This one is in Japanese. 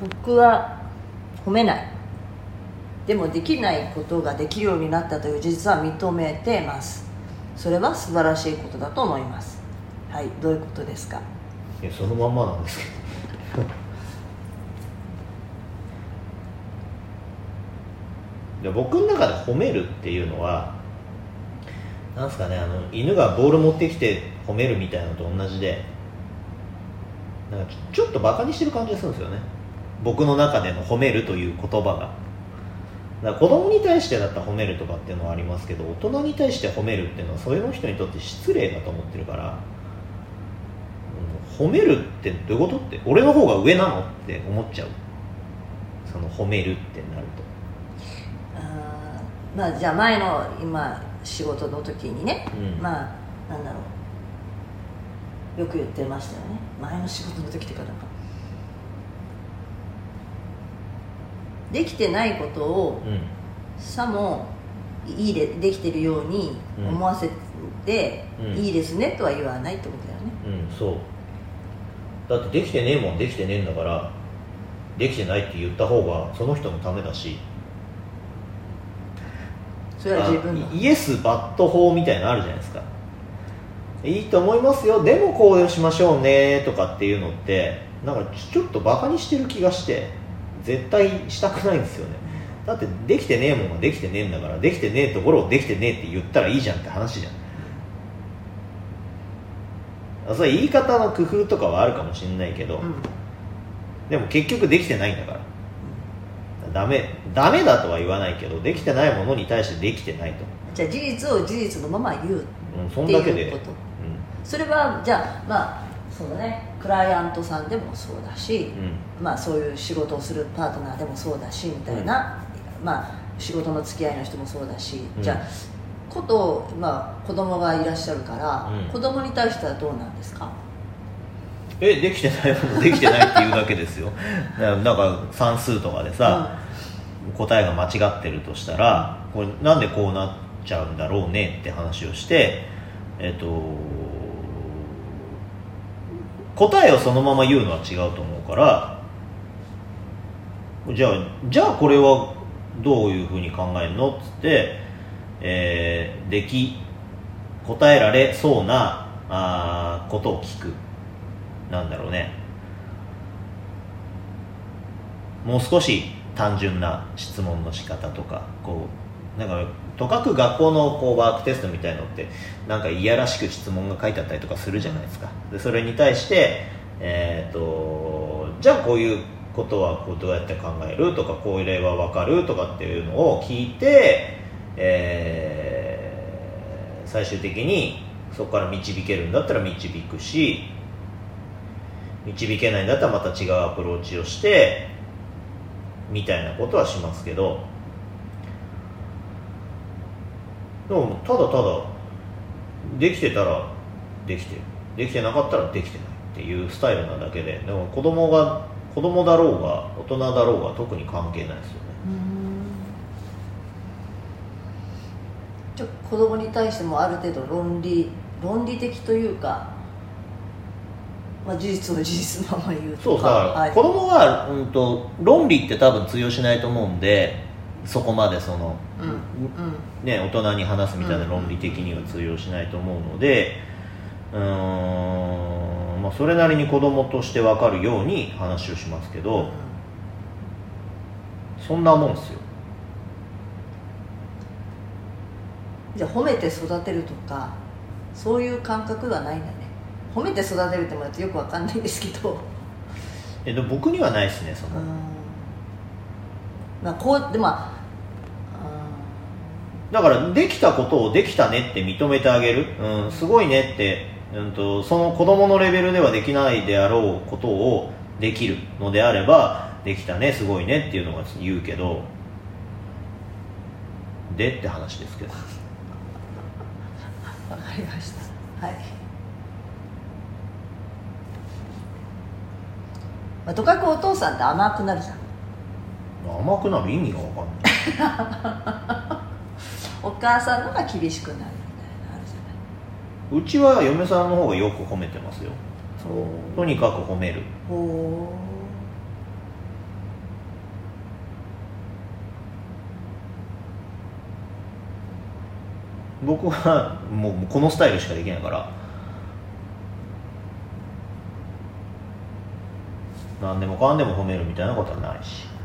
僕は褒めない。でもできないことができるようになったという事実は認めてます。それは素晴らしいことだと思います。はいどういうことですか？いやそのまんまなんですけど。で僕の中で褒めるっていうのはなんすかねあの犬がボール持ってきて褒めるみたいなのと同じでなんかちょっとバカにしてる感じがするんですよね。僕の中での褒めるという言葉が。だ子供に対してだったら褒めるとかっていうのはありますけど大人に対して褒めるっていうのはその人にとって失礼だと思ってるから、うん褒めるってどういうことって俺の方が上なのって思っちゃう。その褒めるってなると。あーまあじゃあ前の今仕事の時にね、うん。まあなんだろう。よく言ってましたよね。前の仕事の時っていうかなんかできてないことをうん。さもいいでできてるように思わせて、うん。いいですねとは言わないってことだよね。うんそう。だってできてねえもんできてねえんだからできてないって言った方がその人のためだし。それは自分イエスバット法みたいなのあるじゃないですか。いいと思いますよ。でもこうしましょうねとかっていうのってなんかちょっとバカにしてる気がして絶対したくないんですよね。だってできてねえもんはできてねえんだからできてねえところをできてねえって言ったらいいじゃんって話じゃん。あそれ言い方の工夫とかはあるかもしれないけど、うん。でも結局できてないんだから。ダメダメだとは言わないけどできてないものに対してできてないと、じゃあ事実を事実のまま言ううん、そってんだけで。いうことそれはじゃあまあそうだねクライアントさんでもそうだし、うん。うんまあ、そういう仕事をするパートナーでもそうだしみたいな、まあ、仕事の付き合いの人もそうだし、うん。じゃあこと、まあ、子供がいらっしゃるから、うん。子供に対してはどうなんですか？えできてない できてないっていうだけですよ。だからなんか算数とかでさ、答えが間違ってるとしたらこれなんでこうなっちゃうんだろうねって話をしてえっと答えをそのまま言うのは違うと思うからじゃあじゃあこれはどういうふうに考えるのっつって、えーでき答えられそうなあことを聞く。なんだろうね。もう少し単純な質問の仕方とかこうなんかとかく学校のこうワークテストみたいのってなんかいやらしく質問が書いてあったりとかするじゃないですか。でそれに対してえっ、とじゃあこういうことはこうどうやって考えるとかこういう例は分かるとかっていうのを聞いて、えー最終的にそこから導けるんだったら導くし導けないんだったらまた違うアプローチをしてみたいなことはしますけど。でもただただできてたらできてるできてなかったらできてないっていうスタイルなだけででも子供が子供だろうが大人だろうが特に関係ないですよね。じゃあ子供に対してもある程度論理論理的というか、まあ、事実を事実のまま言うとか。そうだから、はい。子供は、うん、と論理って多分通用しないと思うんでそこまでその、うんうん。ね、大人に話すみたいな論理的には通用しないと思うのでうーん、まあ、それなりに子供として分かるように話をしますけど、そんなもんですよ。じゃあ褒めて育てるとかそういう感覚はないんだね。褒めて育てるってもらってよくわかんないんですけど。え僕にはないですねその、うんまあこうでもまあだからできたことをできたねって認めてあげる、うん、すごいねって、うん、とその子供のレベルではできないであろうことをできるのであればできたねすごいねっていうのが言うけど。でって話ですけど。わかりました。はい、まあ、とかくお父さんって甘くなるじゃん甘くなる意味が分かんない。お母さんのが厳しくなるみたいなあるじゃない。うちは嫁さんの方がよく褒めてますよ。とにかく褒める。ほ僕はもうこのスタイルしかできないから。何でもかんでも褒めるみたいなことはないし。